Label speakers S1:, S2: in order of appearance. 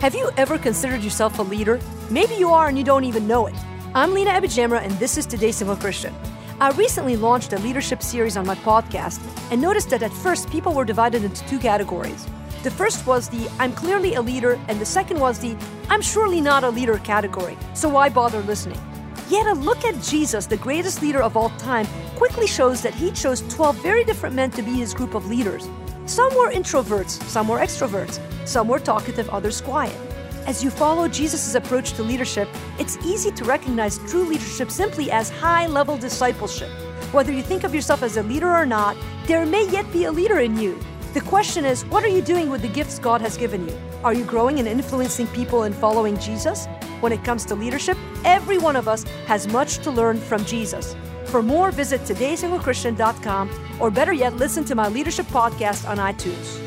S1: Have you ever considered yourself a leader? Maybe you are and you don't even know it. I'm Lina AbiSamra, and this is Today's Single Christian. I recently launched a leadership series on my podcast and noticed that at first people were divided into two categories. The first was the I'm clearly a leader, and the second was the I'm surely not a leader category, so why bother listening? Yet a look at Jesus, the greatest leader of all time, quickly shows that he chose 12 very different men to be his group of leaders. Some were introverts, some were extroverts, some were talkative, others quiet. As you follow Jesus' approach to leadership, it's easy to recognize true leadership simply as high level discipleship. Whether you think of yourself as a leader or not, there may yet be a leader in you. The question is, what are you doing with the gifts God has given you? Are you growing and influencing people and following Jesus? When it comes to leadership, every one of us has much to learn from Jesus. For more, visit todaysinglechristian.com or better yet, listen to my leadership podcast on iTunes.